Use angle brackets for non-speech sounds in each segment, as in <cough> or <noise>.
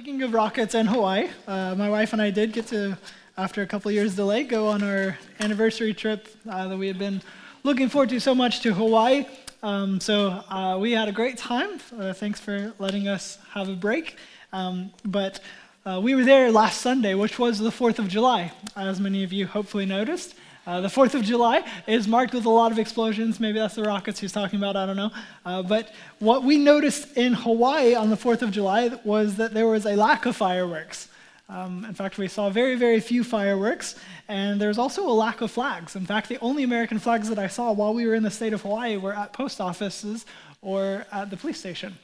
Speaking of rockets and Hawaii, uh, my wife and I did get to, after a couple years delay, go on our anniversary trip uh, that we had been looking forward to so much to Hawaii. Um, so uh, we had a great time. Uh, thanks for letting us have a break. Um, but uh, we were there last Sunday, which was the 4th of July, as many of you hopefully noticed. Uh, the 4th of July is marked with a lot of explosions. Maybe that's the rockets he's talking about, I don't know. Uh, but what we noticed in Hawaii on the 4th of July was that there was a lack of fireworks. Um, in fact, we saw very, very few fireworks, and there's also a lack of flags. In fact, the only American flags that I saw while we were in the state of Hawaii were at post offices or at the police station.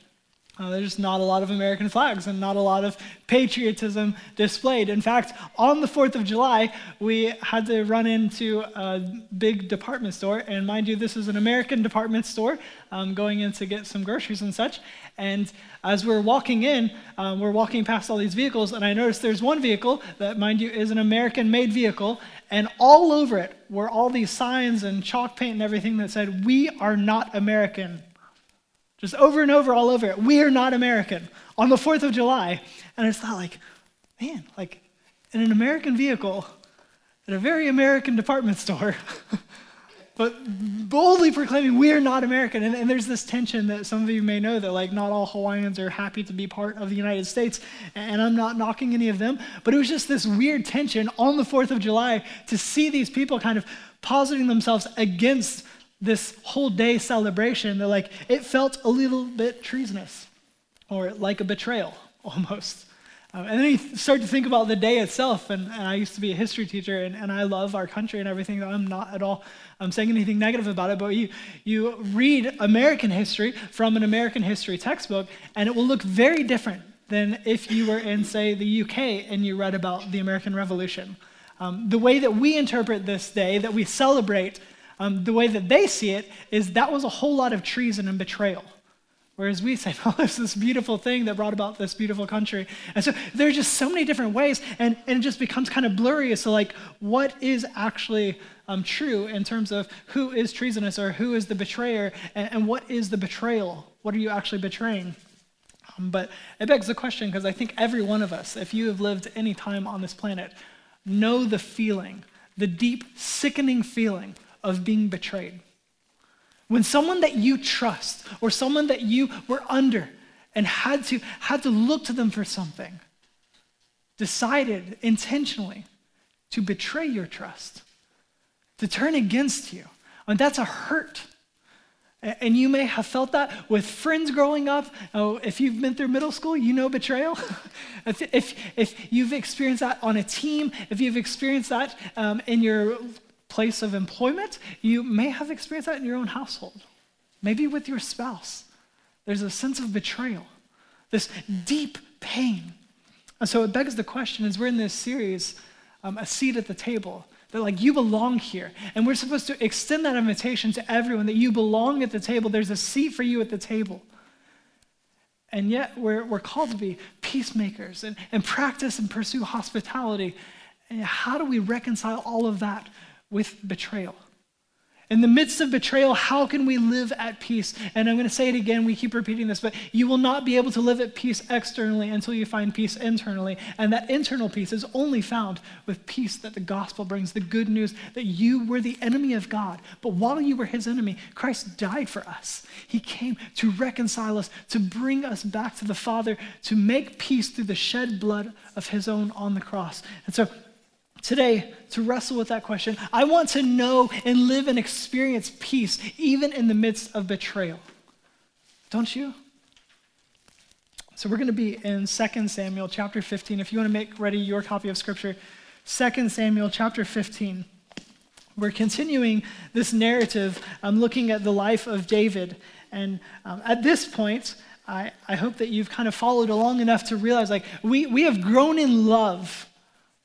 Uh, there's not a lot of American flags and not a lot of patriotism displayed. In fact, on the 4th of July, we had to run into a big department store. And mind you, this is an American department store, um, going in to get some groceries and such. And as we're walking in, um, we're walking past all these vehicles, and I noticed there's one vehicle that, mind you, is an American made vehicle. And all over it were all these signs and chalk paint and everything that said, We are not American. Just over and over, all over it. We are not American on the 4th of July. And I just thought, like, man, like in an American vehicle at a very American department store, <laughs> but boldly proclaiming we are not American. And, and, there's this tension that some of you may know that, like, not all Hawaiians are happy to be part of the United States. And I'm not knocking any of them, but it was just this weird tension on the 4th of July to see these people kind of positing themselves against this whole day celebration, they're like it felt a little bit treasonous or like a betrayal <laughs> almost. Um, and then you start to think about the day itself and, and i used to be a history teacher and, and i love our country and everything i'm not at all i'm saying anything negative about it but you, you read american history from an american history textbook and it will look very different than if you were in say the uk and you read about the american revolution. Um, the way that we interpret this day that we celebrate um, the way that they see it is that was a whole lot of treason and betrayal. Whereas we say, <laughs> oh, it's this beautiful thing that brought about this beautiful country. And so there's just so many different ways, and, and it just becomes kind of blurry as to like what is actually um, true in terms of who is treasonous or who is the betrayer, and, and what is the betrayal? What are you actually betraying? Um, but it begs the question because I think every one of us, if you have lived any time on this planet, know the feeling, the deep, sickening feeling of being betrayed. When someone that you trust or someone that you were under and had to, had to look to them for something decided intentionally to betray your trust, to turn against you. And that's a hurt. And you may have felt that with friends growing up. Oh, if you've been through middle school, you know betrayal. <laughs> if, if, if, you've experienced that on a team, if you've experienced that um, in your place of employment, you may have experienced that in your own household, maybe with your spouse. There's a sense of betrayal, this deep pain. And so it begs the question as we're in this series, um, a seat at the table, that like you belong here. And we're supposed to extend that invitation to everyone that you belong at the table. There's a seat for you at the table. And yet we're, we're called to be peacemakers and, and practice and pursue hospitality. And how do we reconcile all of that with betrayal. In the midst of betrayal, how can we live at peace? And I'm going to say it again, we keep repeating this, but you will not be able to live at peace externally until you find peace internally. And that internal peace is only found with peace that the gospel brings the good news that you were the enemy of God. But while you were his enemy, Christ died for us. He came to reconcile us, to bring us back to the Father, to make peace through the shed blood of his own on the cross. And so today to wrestle with that question. I want to know and live and experience peace even in the midst of betrayal. Don't you? So we're going to be in 2 Samuel chapter 15. If you want to make ready your copy of scripture, 2 Samuel chapter 15. We're continuing this narrative, I'm looking at the life of David. And um, at this point, I, I hope that you've kind of followed along enough to realize like we, we have grown in love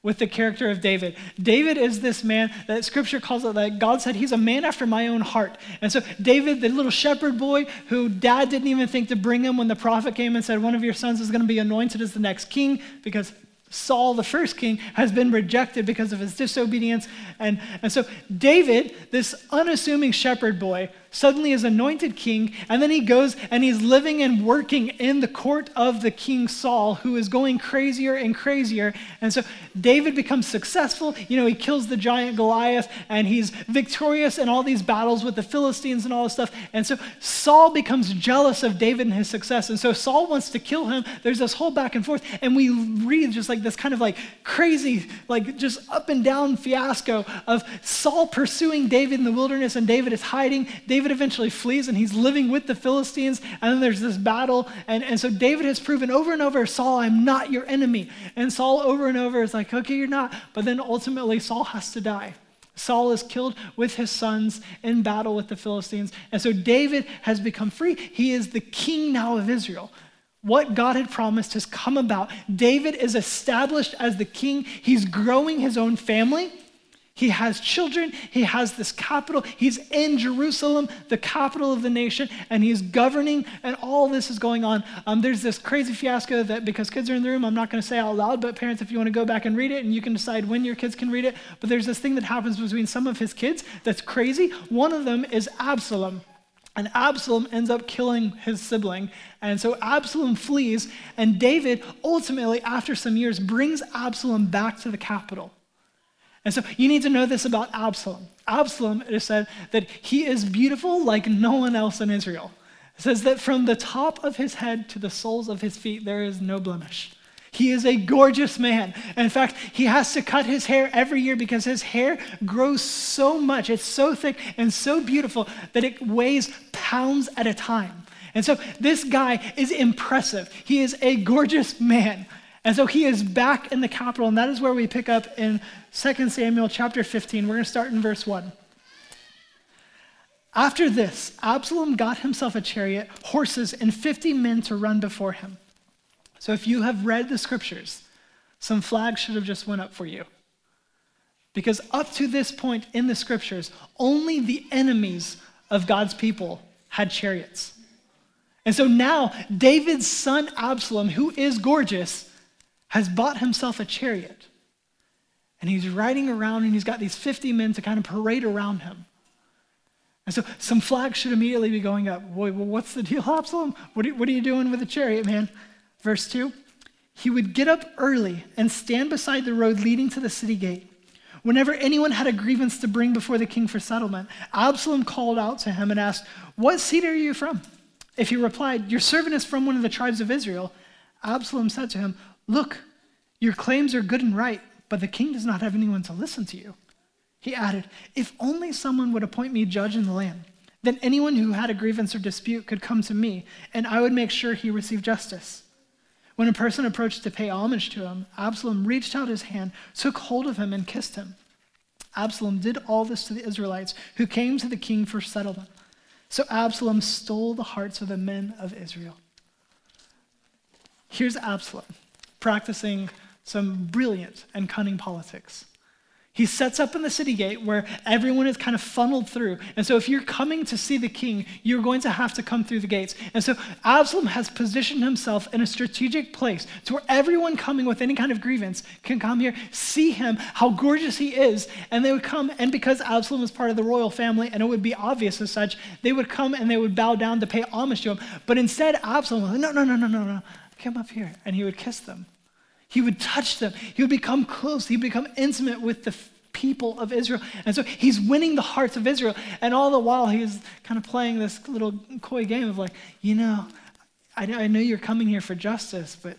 with the character of David. David is this man that scripture calls it that God said he's a man after my own heart. And so David, the little shepherd boy who dad didn't even think to bring him when the prophet came and said one of your sons is going to be anointed as the next king because Saul, the first king, has been rejected because of his disobedience. And, and so David, this unassuming shepherd boy, suddenly is anointed king, and then he goes and he's living and working in the court of the king Saul, who is going crazier and crazier. And so David becomes successful. You know, he kills the giant Goliath, and he's victorious in all these battles with the Philistines and all this stuff. And so Saul becomes jealous of David and his success. And so Saul wants to kill him. There's this whole back and forth, and we read just like this kind of like crazy, like just up and down fiasco of Saul pursuing David in the wilderness, and David is hiding. David eventually flees, and he's living with the Philistines. And then there's this battle. And, and so David has proven over and over Saul, I'm not your enemy. And Saul over and over is like, okay, you're not. But then ultimately, Saul has to die. Saul is killed with his sons in battle with the Philistines. And so David has become free. He is the king now of Israel. What God had promised has come about. David is established as the king. He's growing his own family. He has children. He has this capital. He's in Jerusalem, the capital of the nation, and he's governing, and all this is going on. Um, there's this crazy fiasco that, because kids are in the room, I'm not going to say out loud, but parents, if you want to go back and read it, and you can decide when your kids can read it, but there's this thing that happens between some of his kids that's crazy. One of them is Absalom. And Absalom ends up killing his sibling. And so Absalom flees, and David ultimately, after some years, brings Absalom back to the capital. And so you need to know this about Absalom. Absalom, it is said that he is beautiful like no one else in Israel. It says that from the top of his head to the soles of his feet, there is no blemish. He is a gorgeous man. in fact, he has to cut his hair every year because his hair grows so much. It's so thick and so beautiful that it weighs pounds at a time. And so this guy is impressive. He is a gorgeous man. And so he is back in the capital, and that is where we pick up in 2 Samuel chapter 15. We're going to start in verse 1. After this, Absalom got himself a chariot, horses, and 50 men to run before him. So if you have read the scriptures, some flags should have just went up for you. Because up to this point in the scriptures, only the enemies of God's people had chariots. And so now, David's son Absalom, who is gorgeous, has bought himself a chariot. And he's riding around and he's got these 50 men to kind of parade around him. And so some flags should immediately be going up. Boy, well, what's the deal, <laughs> Absalom? What are, what are you doing with the chariot, man? Verse 2 He would get up early and stand beside the road leading to the city gate. Whenever anyone had a grievance to bring before the king for settlement, Absalom called out to him and asked, What city are you from? If he replied, Your servant is from one of the tribes of Israel, Absalom said to him, Look, your claims are good and right, but the king does not have anyone to listen to you. He added, If only someone would appoint me judge in the land, then anyone who had a grievance or dispute could come to me, and I would make sure he received justice. When a person approached to pay homage to him, Absalom reached out his hand, took hold of him, and kissed him. Absalom did all this to the Israelites who came to the king for settlement. So Absalom stole the hearts of the men of Israel. Here's Absalom practicing some brilliant and cunning politics. He sets up in the city gate where everyone is kind of funneled through. And so, if you're coming to see the king, you're going to have to come through the gates. And so, Absalom has positioned himself in a strategic place to where everyone coming with any kind of grievance can come here, see him, how gorgeous he is, and they would come. And because Absalom was part of the royal family, and it would be obvious as such, they would come and they would bow down to pay homage to him. But instead, Absalom was like, no, no, no, no, no, no, come up here. And he would kiss them. He would touch them. He would become close. He'd become intimate with the people of Israel. And so he's winning the hearts of Israel. And all the while, he's kind of playing this little coy game of like, you know, I, I know you're coming here for justice, but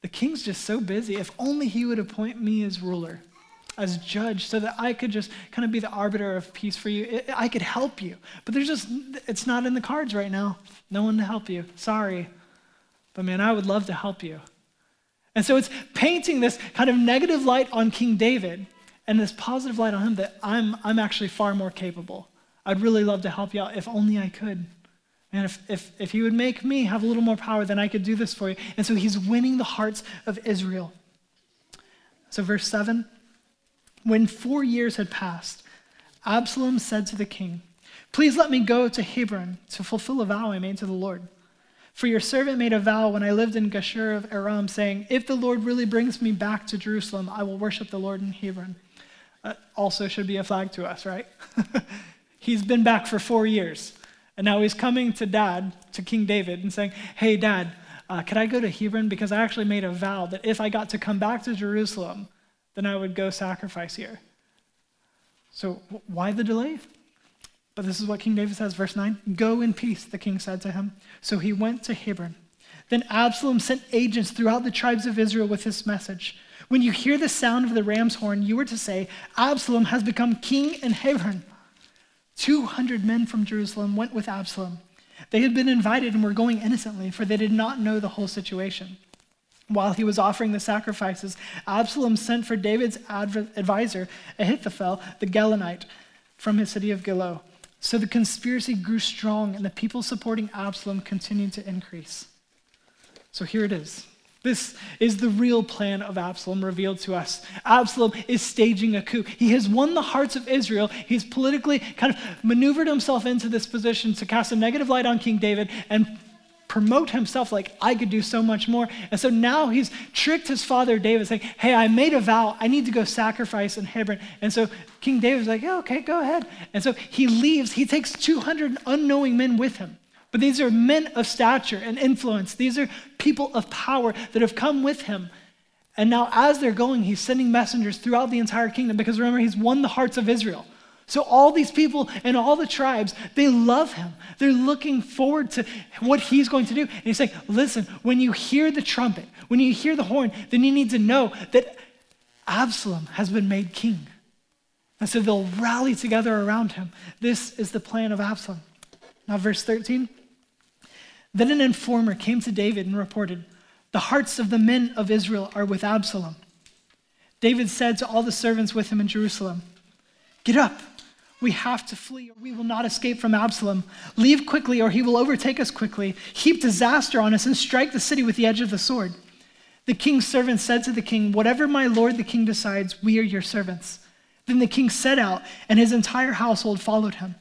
the king's just so busy. If only he would appoint me as ruler, as judge, so that I could just kind of be the arbiter of peace for you. It, I could help you. But there's just, it's not in the cards right now. No one to help you. Sorry. But man, I would love to help you. And so it's painting this kind of negative light on King David and this positive light on him that I'm, I'm actually far more capable. I'd really love to help you out if only I could. Man, if, if, if he would make me have a little more power, then I could do this for you. And so he's winning the hearts of Israel. So, verse 7 When four years had passed, Absalom said to the king, Please let me go to Hebron to fulfill a vow I made to the Lord. For your servant made a vow when I lived in Geshur of Aram, saying, If the Lord really brings me back to Jerusalem, I will worship the Lord in Hebron. Uh, also should be a flag to us, right? <laughs> He's been back for four years. And now he's coming to dad, to King David, and saying, Hey, dad, uh, could I go to Hebron? Because I actually made a vow that if I got to come back to Jerusalem, then I would go sacrifice here. So why the delay? But this is what King David says, verse 9 Go in peace, the king said to him. So he went to Hebron. Then Absalom sent agents throughout the tribes of Israel with this message When you hear the sound of the ram's horn, you are to say, Absalom has become king in Hebron. 200 men from Jerusalem went with Absalom. They had been invited and were going innocently, for they did not know the whole situation. While he was offering the sacrifices, Absalom sent for David's advisor, Ahithophel, the Gilonite, from his city of Gilo. So the conspiracy grew strong, and the people supporting Absalom continued to increase. So here it is. This is the real plan of Absalom revealed to us. Absalom is staging a coup. He has won the hearts of Israel. He's politically kind of maneuvered himself into this position to cast a negative light on King David and promote himself like I could do so much more. And so now he's tricked his father David, saying, Hey, I made a vow. I need to go sacrifice in Hebron. And so King David's like, Yeah, okay, go ahead. And so he leaves. He takes 200 unknowing men with him. But these are men of stature and influence. These are people of power that have come with him. And now, as they're going, he's sending messengers throughout the entire kingdom because remember, he's won the hearts of Israel. So, all these people and all the tribes, they love him. They're looking forward to what he's going to do. And he's saying, listen, when you hear the trumpet, when you hear the horn, then you need to know that Absalom has been made king. And so they'll rally together around him. This is the plan of Absalom. Now, verse 13. Then an informer came to David and reported, The hearts of the men of Israel are with Absalom. David said to all the servants with him in Jerusalem, Get up we have to flee, or we will not escape from Absalom. Leave quickly, or he will overtake us quickly, heap disaster on us, and strike the city with the edge of the sword. The king's servant said to the king, Whatever my lord the king decides, we are your servants. Then the king set out, and his entire household followed him.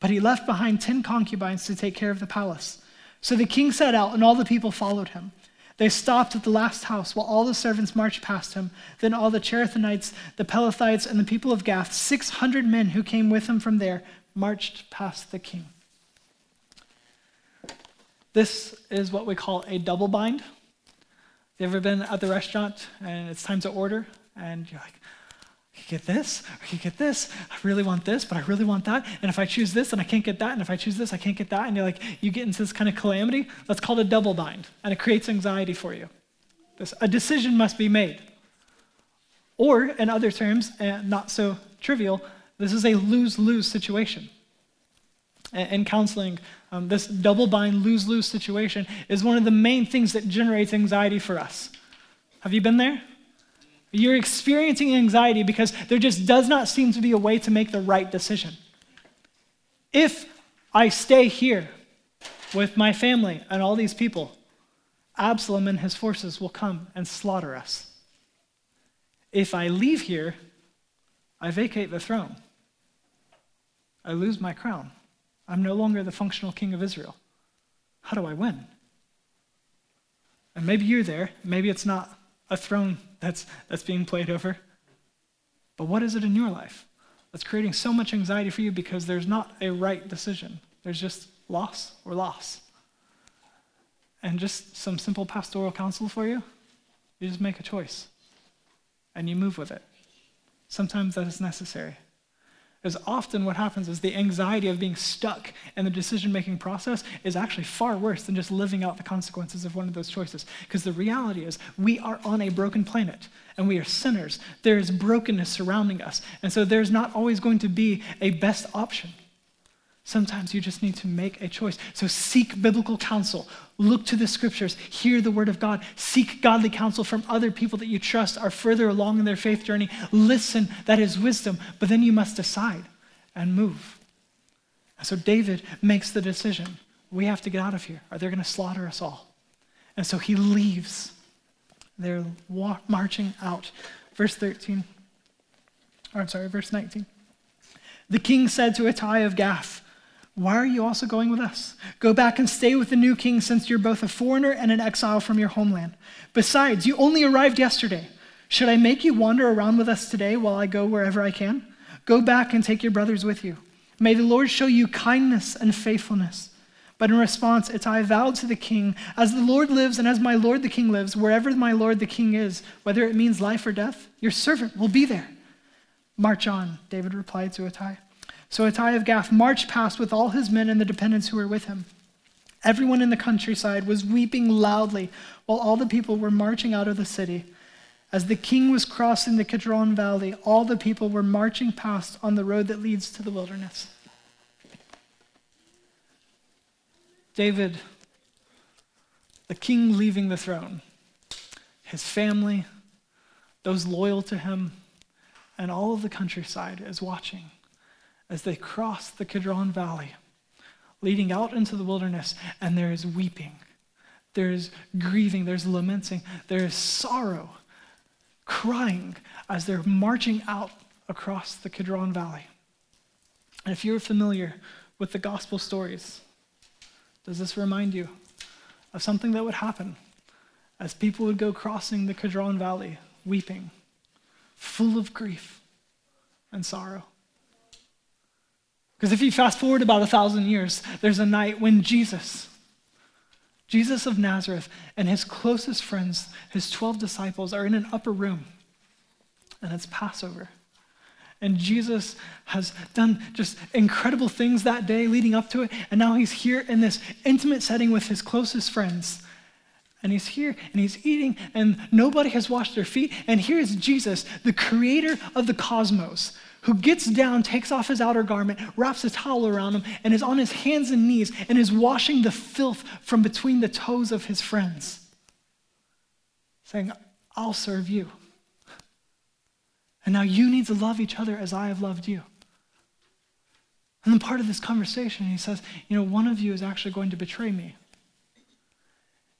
But he left behind ten concubines to take care of the palace. So the king set out, and all the people followed him. They stopped at the last house while all the servants marched past him. Then all the Cherethites, the Pelethites, and the people of Gath, 600 men who came with him from there, marched past the king. This is what we call a double bind. You ever been at the restaurant and it's time to order and you're like, you get this, I you get this. I really want this, but I really want that. And if I choose this, then I can't get that. And if I choose this, I can't get that. And you're like, you get into this kind of calamity. That's called a double bind, and it creates anxiety for you. This, a decision must be made. Or, in other terms, and not so trivial, this is a lose lose situation. In counseling, um, this double bind, lose lose situation is one of the main things that generates anxiety for us. Have you been there? You're experiencing anxiety because there just does not seem to be a way to make the right decision. If I stay here with my family and all these people, Absalom and his forces will come and slaughter us. If I leave here, I vacate the throne. I lose my crown. I'm no longer the functional king of Israel. How do I win? And maybe you're there. Maybe it's not a throne that's, that's being played over. But what is it in your life that's creating so much anxiety for you because there's not a right decision? There's just loss or loss. And just some simple pastoral counsel for you you just make a choice and you move with it. Sometimes that is necessary. Because often what happens is the anxiety of being stuck in the decision making process is actually far worse than just living out the consequences of one of those choices. Because the reality is, we are on a broken planet and we are sinners. There is brokenness surrounding us. And so there's not always going to be a best option. Sometimes you just need to make a choice. So seek biblical counsel. Look to the scriptures. Hear the word of God. Seek godly counsel from other people that you trust are further along in their faith journey. Listen, that is wisdom. But then you must decide and move. And so David makes the decision we have to get out of here, or they're going to slaughter us all. And so he leaves. They're wa- marching out. Verse 13, or I'm sorry, verse 19. The king said to Ittai of Gath, why are you also going with us? Go back and stay with the new king since you're both a foreigner and an exile from your homeland. Besides, you only arrived yesterday. Should I make you wander around with us today while I go wherever I can? Go back and take your brothers with you. May the Lord show you kindness and faithfulness. But in response, Ittai vowed to the king, As the Lord lives and as my Lord the king lives, wherever my Lord the king is, whether it means life or death, your servant will be there. March on, David replied to Ittai. So Ittai of Gath marched past with all his men and the dependents who were with him. Everyone in the countryside was weeping loudly while all the people were marching out of the city. As the king was crossing the Kidron Valley, all the people were marching past on the road that leads to the wilderness. David, the king leaving the throne, his family, those loyal to him, and all of the countryside is watching as they cross the Kidron Valley, leading out into the wilderness, and there is weeping, there is grieving, there's lamenting, there is sorrow, crying as they're marching out across the Kidron Valley. And if you're familiar with the gospel stories, does this remind you of something that would happen as people would go crossing the Kidron Valley, weeping, full of grief and sorrow? Because if you fast forward about a thousand years, there's a night when Jesus, Jesus of Nazareth, and his closest friends, his 12 disciples, are in an upper room, and it's Passover. And Jesus has done just incredible things that day leading up to it. And now he's here in this intimate setting with his closest friends. And he's here and he's eating, and nobody has washed their feet. And here is Jesus, the creator of the cosmos, who gets down, takes off his outer garment, wraps a towel around him, and is on his hands and knees and is washing the filth from between the toes of his friends, saying, I'll serve you. And now you need to love each other as I have loved you. And then part of this conversation, he says, You know, one of you is actually going to betray me.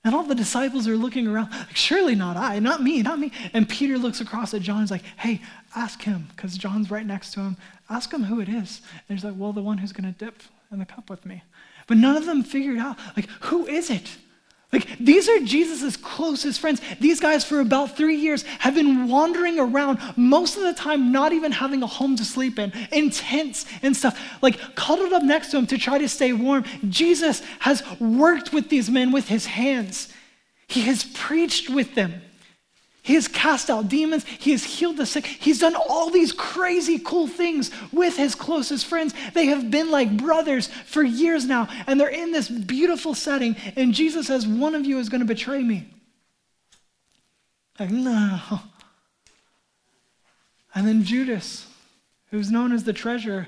And all the disciples are looking around, like, surely not I, not me, not me. And Peter looks across at John and is like, hey, ask him, because John's right next to him. Ask him who it is. And he's like, well, the one who's going to dip in the cup with me. But none of them figured out, like, who is it? Like, these are Jesus' closest friends. These guys, for about three years, have been wandering around, most of the time, not even having a home to sleep in, in tents and stuff, like cuddled up next to him to try to stay warm. Jesus has worked with these men with his hands, he has preached with them. He has cast out demons. He has healed the sick. He's done all these crazy cool things with his closest friends. They have been like brothers for years now, and they're in this beautiful setting. And Jesus says, One of you is going to betray me. Like, no. And then Judas, who's known as the treasurer,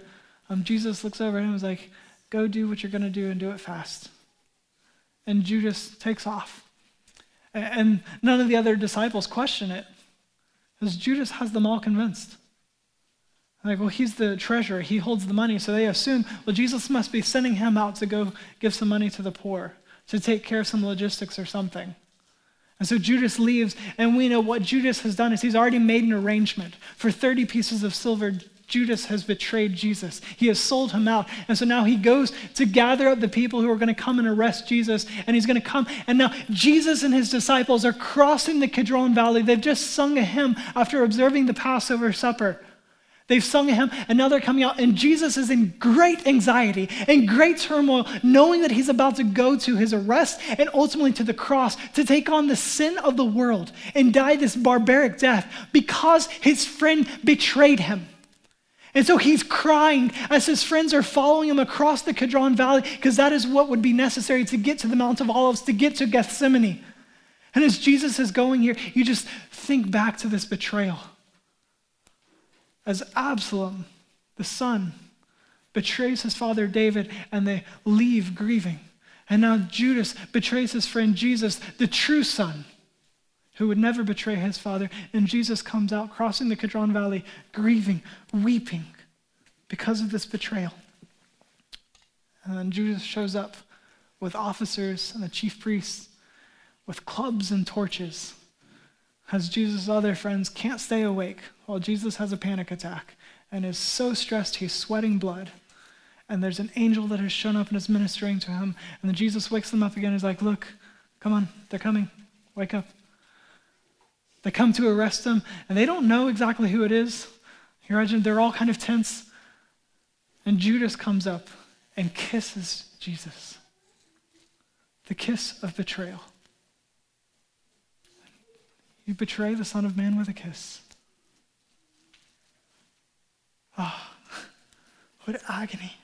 um, Jesus looks over at him and is like, Go do what you're going to do and do it fast. And Judas takes off. And none of the other disciples question it, because Judas has them all convinced. Like, well, he's the treasurer, he holds the money, so they assume, well, Jesus must be sending him out to go give some money to the poor, to take care of some logistics or something. And so Judas leaves, and we know what Judas has done is he's already made an arrangement for 30 pieces of silver Judas has betrayed Jesus. He has sold him out. And so now he goes to gather up the people who are going to come and arrest Jesus. And he's going to come. And now Jesus and his disciples are crossing the Kidron Valley. They've just sung a hymn after observing the Passover supper. They've sung a hymn, and now they're coming out, and Jesus is in great anxiety and great turmoil, knowing that he's about to go to his arrest and ultimately to the cross to take on the sin of the world and die this barbaric death because his friend betrayed him. And so he's crying as his friends are following him across the Kidron Valley because that is what would be necessary to get to the Mount of Olives, to get to Gethsemane. And as Jesus is going here, you just think back to this betrayal. As Absalom, the son, betrays his father David and they leave grieving. And now Judas betrays his friend Jesus, the true son who would never betray his father. And Jesus comes out crossing the Kidron Valley, grieving, weeping because of this betrayal. And then Judas shows up with officers and the chief priests with clubs and torches as Jesus' other friends can't stay awake while Jesus has a panic attack and is so stressed he's sweating blood. And there's an angel that has shown up and is ministering to him. And then Jesus wakes them up again. He's like, Look, come on, they're coming. Wake up. They come to arrest him, and they don't know exactly who it is. You imagine they're all kind of tense. And Judas comes up and kisses Jesus. The kiss of betrayal. You betray the Son of Man with a kiss. Ah, oh, what agony.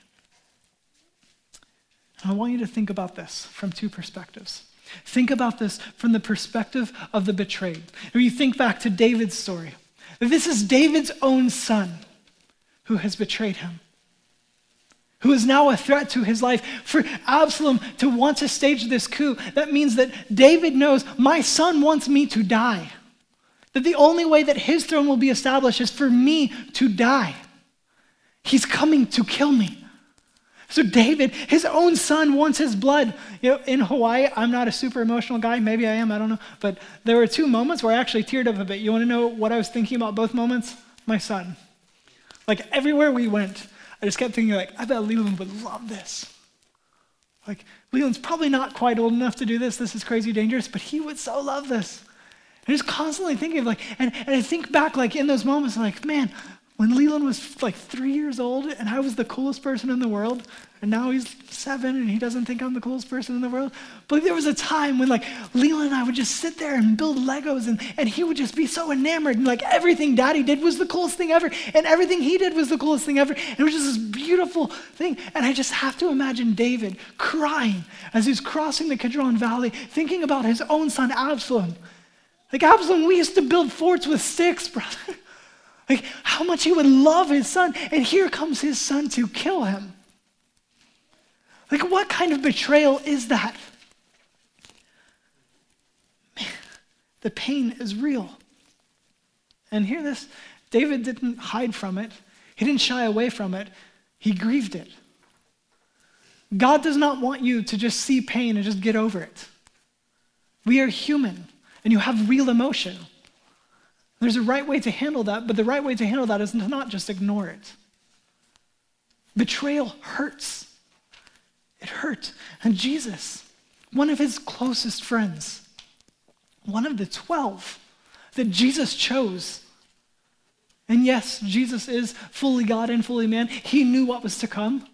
And I want you to think about this from two perspectives. Think about this from the perspective of the betrayed. When you think back to David's story, this is David's own son who has betrayed him, who is now a threat to his life. For Absalom to want to stage this coup, that means that David knows my son wants me to die. That the only way that his throne will be established is for me to die. He's coming to kill me. So David, his own son wants his blood. You know, in Hawaii, I'm not a super emotional guy. Maybe I am, I don't know. But there were two moments where I actually teared up a bit. You want to know what I was thinking about both moments? My son. Like everywhere we went, I just kept thinking like, I bet Leland would love this. Like, Leland's probably not quite old enough to do this. This is crazy dangerous, but he would so love this. And just constantly thinking of like, and, and I think back like in those moments, I'm like, man, when Leland was like three years old and I was the coolest person in the world, and now he's seven and he doesn't think I'm the coolest person in the world. But there was a time when like Leland and I would just sit there and build Legos and, and he would just be so enamored and like everything daddy did was the coolest thing ever and everything he did was the coolest thing ever. And it was just this beautiful thing. And I just have to imagine David crying as he's crossing the Kidron Valley, thinking about his own son Absalom. Like Absalom, we used to build forts with sticks, brother. <laughs> Like how much he would love his son. And here comes his son to kill him. Like, what kind of betrayal is that? Man, the pain is real. And hear this David didn't hide from it, he didn't shy away from it, he grieved it. God does not want you to just see pain and just get over it. We are human, and you have real emotion. There's a right way to handle that, but the right way to handle that is to not just ignore it. Betrayal hurts. It hurt. And Jesus, one of his closest friends, one of the 12 that Jesus chose, and yes, Jesus is fully God and fully man, he knew what was to come.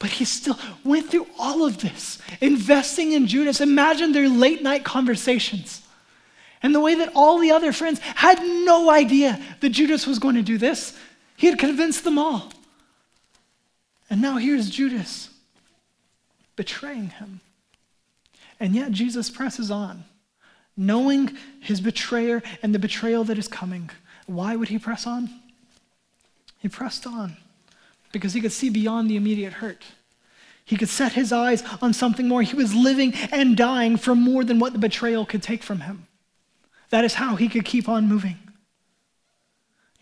But he still went through all of this, investing in Judas. Imagine their late night conversations. And the way that all the other friends had no idea that Judas was going to do this, he had convinced them all. And now here's Judas betraying him. And yet Jesus presses on, knowing his betrayer and the betrayal that is coming. Why would he press on? He pressed on because he could see beyond the immediate hurt. He could set his eyes on something more. He was living and dying for more than what the betrayal could take from him. That is how he could keep on moving.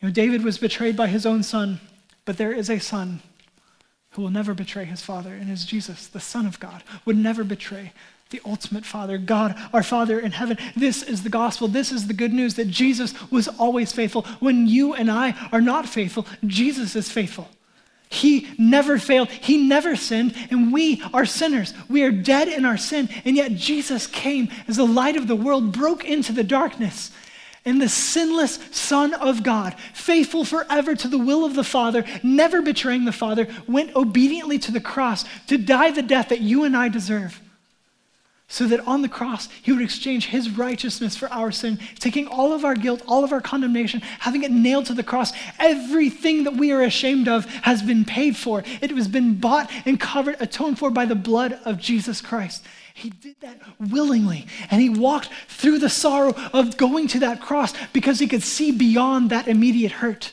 You know, David was betrayed by his own son, but there is a son who will never betray his father, and is Jesus, the Son of God, would never betray the ultimate Father, God, our Father in heaven. This is the gospel. This is the good news that Jesus was always faithful. When you and I are not faithful, Jesus is faithful. He never failed. He never sinned. And we are sinners. We are dead in our sin. And yet Jesus came as the light of the world broke into the darkness. And the sinless Son of God, faithful forever to the will of the Father, never betraying the Father, went obediently to the cross to die the death that you and I deserve so that on the cross he would exchange his righteousness for our sin, taking all of our guilt, all of our condemnation, having it nailed to the cross. Everything that we are ashamed of has been paid for. It has been bought and covered, atoned for by the blood of Jesus Christ. He did that willingly, and he walked through the sorrow of going to that cross because he could see beyond that immediate hurt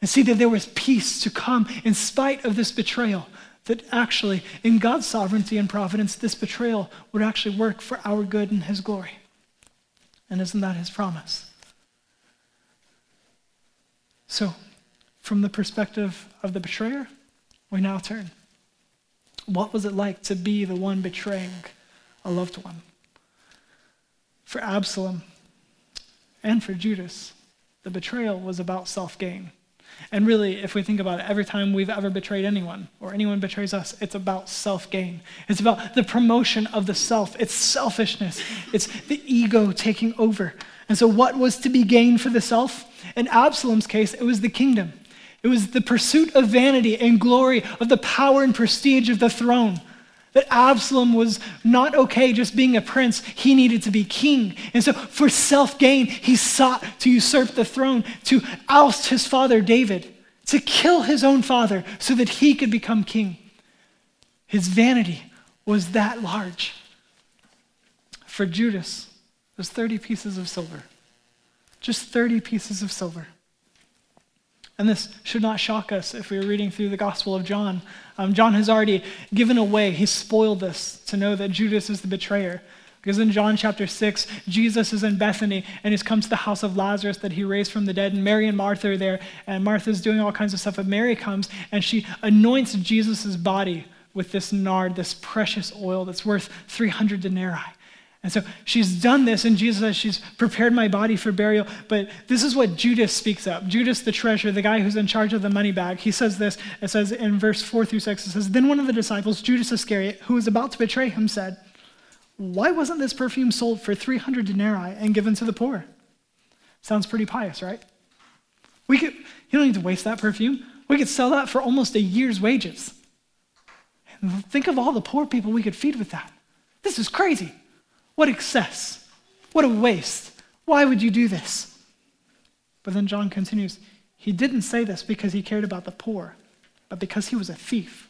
and see that there was peace to come in spite of this betrayal that actually, in God's sovereignty and providence, this betrayal would actually work for our good and His glory. And isn't that His promise? So, from the perspective of the betrayer, we now turn. What was it like to be the one betraying a loved one? For Absalom and for Judas, the betrayal was about self gain. And really, if we think about it, every time we've ever betrayed anyone or anyone betrays us, it's about self gain. It's about the promotion of the self. It's selfishness. It's the ego taking over. And so, what was to be gained for the self? In Absalom's case, it was the kingdom. It was the pursuit of vanity and glory, of the power and prestige of the throne. That Absalom was not okay just being a prince, he needed to be king. And so, for self gain, he sought to usurp the throne, to oust his father David, to kill his own father so that he could become king. His vanity was that large. For Judas, it was 30 pieces of silver. Just 30 pieces of silver. And this should not shock us if we are reading through the Gospel of John. Um, John has already given away, he's spoiled us to know that Judas is the betrayer. Because in John chapter 6, Jesus is in Bethany and he's come to the house of Lazarus that he raised from the dead. And Mary and Martha are there, and Martha's doing all kinds of stuff. But Mary comes and she anoints Jesus' body with this nard, this precious oil that's worth 300 denarii. And so she's done this, and Jesus says, She's prepared my body for burial. But this is what Judas speaks up. Judas, the treasurer, the guy who's in charge of the money bag, he says this. It says in verse 4 through 6, it says, Then one of the disciples, Judas Iscariot, who was about to betray him, said, Why wasn't this perfume sold for 300 denarii and given to the poor? Sounds pretty pious, right? We could, you don't need to waste that perfume. We could sell that for almost a year's wages. Think of all the poor people we could feed with that. This is crazy. What excess? What a waste. Why would you do this? But then John continues He didn't say this because he cared about the poor, but because he was a thief.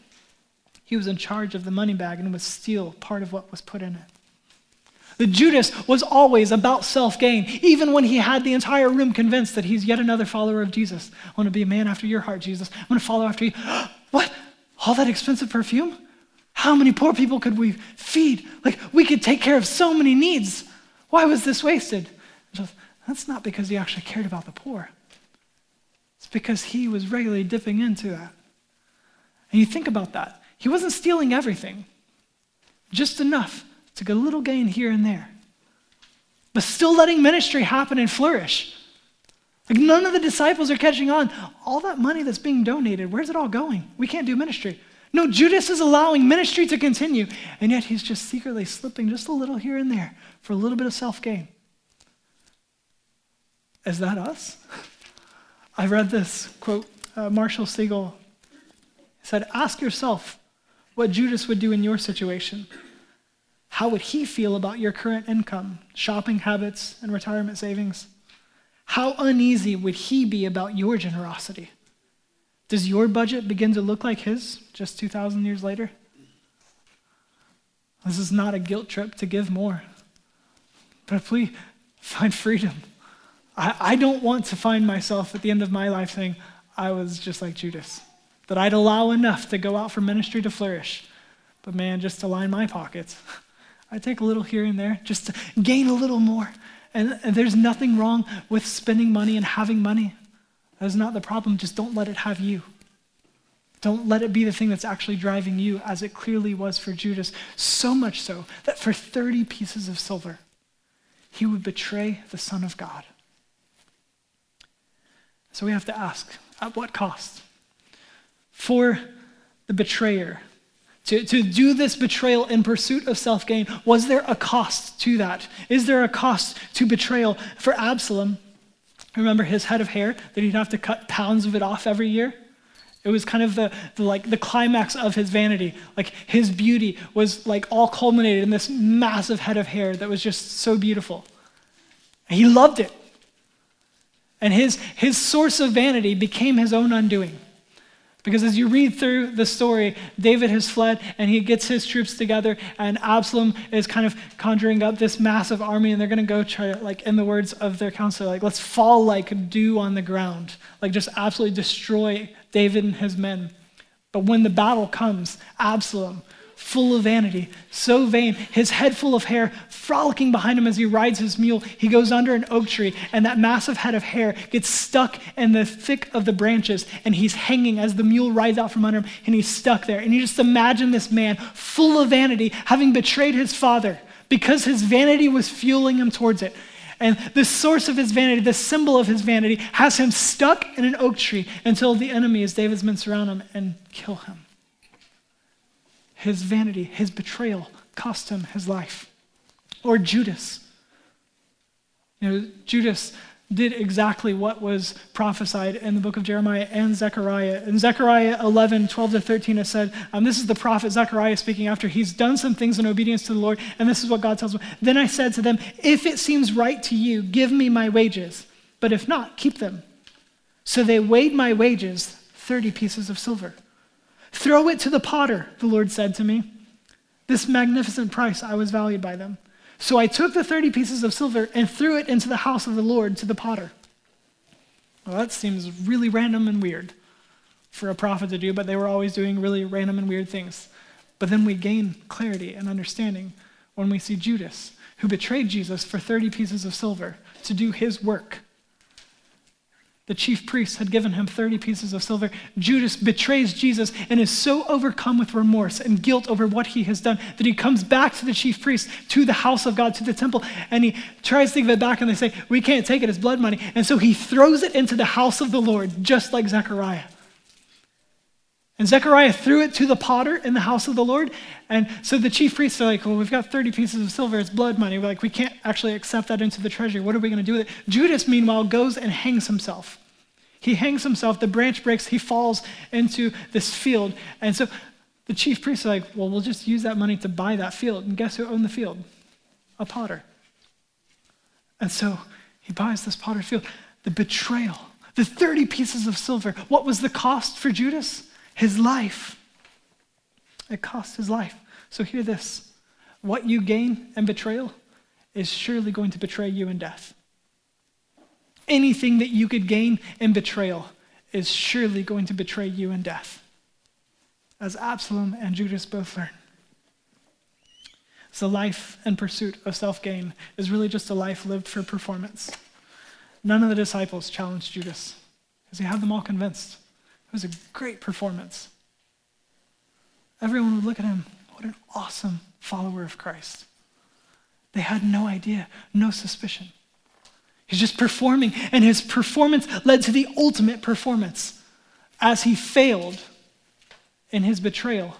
He was in charge of the money bag and would steal part of what was put in it. The Judas was always about self gain, even when he had the entire room convinced that he's yet another follower of Jesus. I want to be a man after your heart, Jesus. I want to follow after you. <gasps> what? All that expensive perfume? How many poor people could we feed? Like, we could take care of so many needs. Why was this wasted? That's not because he actually cared about the poor. It's because he was regularly dipping into that. And you think about that. He wasn't stealing everything, just enough to get a little gain here and there, but still letting ministry happen and flourish. Like, none of the disciples are catching on. All that money that's being donated, where's it all going? We can't do ministry. No, Judas is allowing ministry to continue, and yet he's just secretly slipping just a little here and there for a little bit of self gain. Is that us? <laughs> I read this quote, uh, Marshall Segal said, Ask yourself what Judas would do in your situation. How would he feel about your current income, shopping habits, and retirement savings? How uneasy would he be about your generosity? Does your budget begin to look like his just 2,000 years later? This is not a guilt trip to give more. But please find freedom. I, I don't want to find myself at the end of my life saying, I was just like Judas, that I'd allow enough to go out for ministry to flourish. But man, just to line my pockets, <laughs> I take a little here and there just to gain a little more. And, and there's nothing wrong with spending money and having money. That is not the problem. Just don't let it have you. Don't let it be the thing that's actually driving you, as it clearly was for Judas. So much so that for 30 pieces of silver, he would betray the Son of God. So we have to ask at what cost? For the betrayer, to, to do this betrayal in pursuit of self gain, was there a cost to that? Is there a cost to betrayal? For Absalom, Remember his head of hair that he'd have to cut pounds of it off every year? It was kind of the, the, like the climax of his vanity. Like his beauty was like all culminated in this massive head of hair that was just so beautiful. And he loved it. And his, his source of vanity became his own undoing. Because as you read through the story, David has fled and he gets his troops together, and Absalom is kind of conjuring up this massive army, and they're going to go try to, like, in the words of their counselor, like, let's fall like dew on the ground, like, just absolutely destroy David and his men. But when the battle comes, Absalom, full of vanity, so vain, his head full of hair, frolicking behind him as he rides his mule. He goes under an oak tree, and that massive head of hair gets stuck in the thick of the branches, and he's hanging as the mule rides out from under him, and he's stuck there. And you just imagine this man, full of vanity, having betrayed his father because his vanity was fueling him towards it. And the source of his vanity, the symbol of his vanity, has him stuck in an oak tree until the enemy, as David's men, surround him and kill him. His vanity, his betrayal cost him his life. Or Judas. You know, Judas did exactly what was prophesied in the book of Jeremiah and Zechariah. In Zechariah 11, 12 to 13, it said, um, This is the prophet Zechariah speaking after he's done some things in obedience to the Lord, and this is what God tells him. Then I said to them, If it seems right to you, give me my wages, but if not, keep them. So they weighed my wages, 30 pieces of silver. Throw it to the potter, the Lord said to me. This magnificent price I was valued by them. So I took the 30 pieces of silver and threw it into the house of the Lord to the potter. Well, that seems really random and weird for a prophet to do, but they were always doing really random and weird things. But then we gain clarity and understanding when we see Judas, who betrayed Jesus for 30 pieces of silver to do his work the chief priests had given him 30 pieces of silver. Judas betrays Jesus and is so overcome with remorse and guilt over what he has done that he comes back to the chief priests, to the house of God, to the temple, and he tries to give it back, and they say, We can't take it, it's blood money. And so he throws it into the house of the Lord, just like Zechariah. And Zechariah threw it to the potter in the house of the Lord. And so the chief priests are like, Well, we've got 30 pieces of silver, it's blood money. We're like, We can't actually accept that into the treasury. What are we going to do with it? Judas, meanwhile, goes and hangs himself. He hangs himself, the branch breaks, he falls into this field. And so the chief priests are like, well, we'll just use that money to buy that field. And guess who owned the field? A potter. And so he buys this potter field. The betrayal, the 30 pieces of silver. What was the cost for Judas? His life. It cost his life. So hear this what you gain in betrayal is surely going to betray you in death anything that you could gain in betrayal is surely going to betray you in death, as Absalom and Judas both learn. So, life and pursuit of self gain is really just a life lived for performance. None of the disciples challenged Judas because he had them all convinced. It was a great performance. Everyone would look at him, what an awesome follower of Christ. They had no idea, no suspicion. He's just performing, and his performance led to the ultimate performance. As he failed in his betrayal,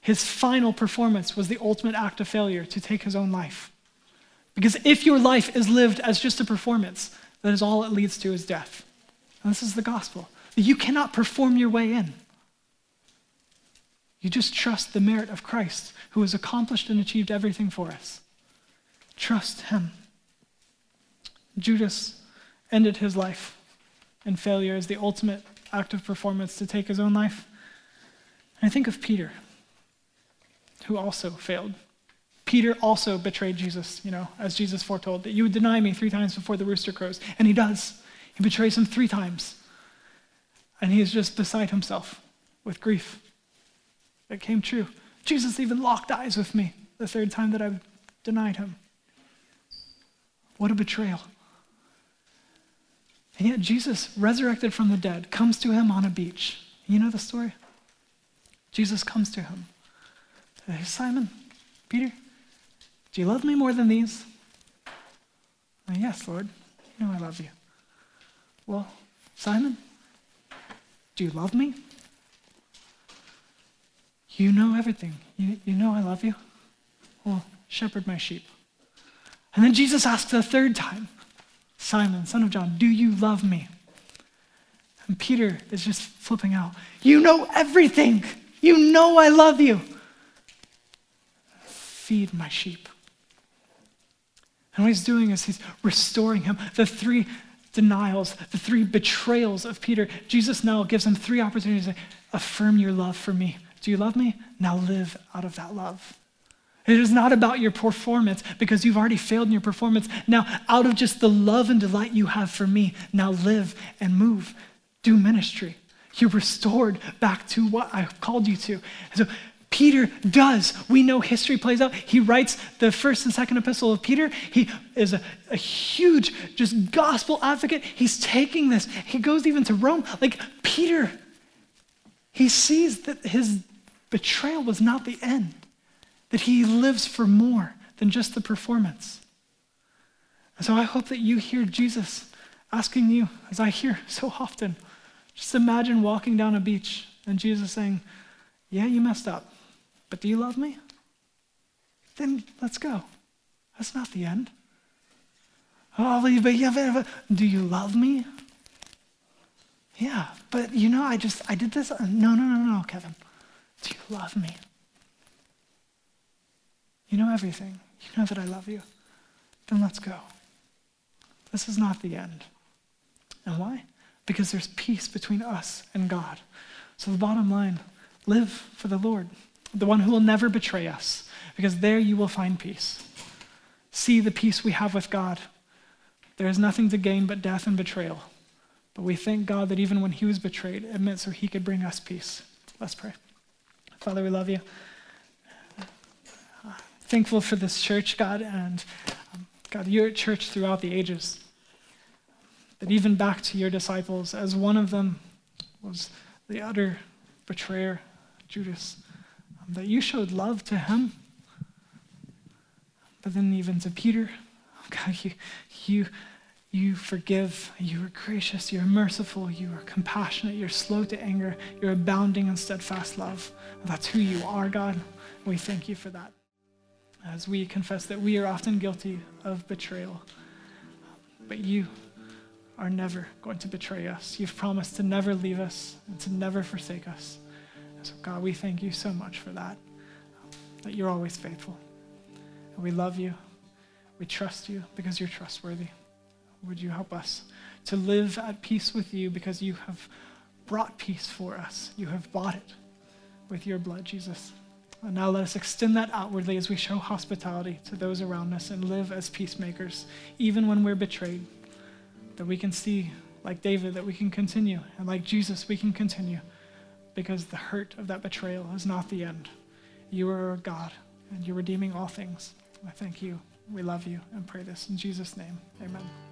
his final performance was the ultimate act of failure to take his own life. Because if your life is lived as just a performance, that is all it leads to is death. And this is the gospel. You cannot perform your way in. You just trust the merit of Christ, who has accomplished and achieved everything for us. Trust him. Judas ended his life in failure as the ultimate act of performance to take his own life. And I think of Peter, who also failed. Peter also betrayed Jesus, you know, as Jesus foretold, that you would deny me three times before the rooster crows. And he does. He betrays him three times. And he is just beside himself with grief. It came true. Jesus even locked eyes with me the third time that I denied him. What a betrayal. And yet, Jesus, resurrected from the dead, comes to him on a beach. You know the story? Jesus comes to him. Hey, Simon, Peter, do you love me more than these? Yes, Lord. You know I love you. Well, Simon, do you love me? You know everything. You, you know I love you. Well, shepherd my sheep. And then Jesus asks the third time, Simon, son of John, do you love me? And Peter is just flipping out. You know everything. You know I love you. Feed my sheep. And what he's doing is he's restoring him. The three denials, the three betrayals of Peter, Jesus now gives him three opportunities to affirm your love for me. Do you love me? Now live out of that love. It is not about your performance because you've already failed in your performance. Now, out of just the love and delight you have for me, now live and move. Do ministry. You're restored back to what I called you to. so Peter does. We know history plays out. He writes the first and second epistle of Peter. He is a, a huge, just gospel advocate. He's taking this. He goes even to Rome. Like Peter, he sees that his betrayal was not the end that he lives for more than just the performance. And so I hope that you hear Jesus asking you, as I hear <laughs> so often, just imagine walking down a beach and Jesus saying, Yeah, you messed up, but do you love me? Then let's go. That's not the end. Oh, but do you love me? Yeah, but you know, I just, I did this. Uh, no, no, no, no, Kevin. Do you love me? You know everything. You know that I love you. Then let's go. This is not the end. And why? Because there's peace between us and God. So the bottom line live for the Lord, the one who will never betray us, because there you will find peace. See the peace we have with God. There is nothing to gain but death and betrayal. But we thank God that even when he was betrayed, it meant so he could bring us peace. Let's pray. Father, we love you. Thankful for this church, God, and um, God, you're at church throughout the ages. That even back to your disciples, as one of them was the utter betrayer, Judas, that you showed love to him. But then even to Peter, oh, God, you, you, you forgive, you are gracious, you are merciful, you are compassionate, you're slow to anger, you're abounding in steadfast love. That's who you are, God. We thank you for that. As we confess that we are often guilty of betrayal, but you are never going to betray us. You've promised to never leave us and to never forsake us. So, God, we thank you so much for that, that you're always faithful. And we love you. We trust you because you're trustworthy. Would you help us to live at peace with you because you have brought peace for us? You have bought it with your blood, Jesus. And now let us extend that outwardly as we show hospitality to those around us and live as peacemakers, even when we're betrayed that we can see, like David, that we can continue. And like Jesus, we can continue because the hurt of that betrayal is not the end. You are God, and you're redeeming all things. I thank you. We love you and pray this in Jesus' name. Amen.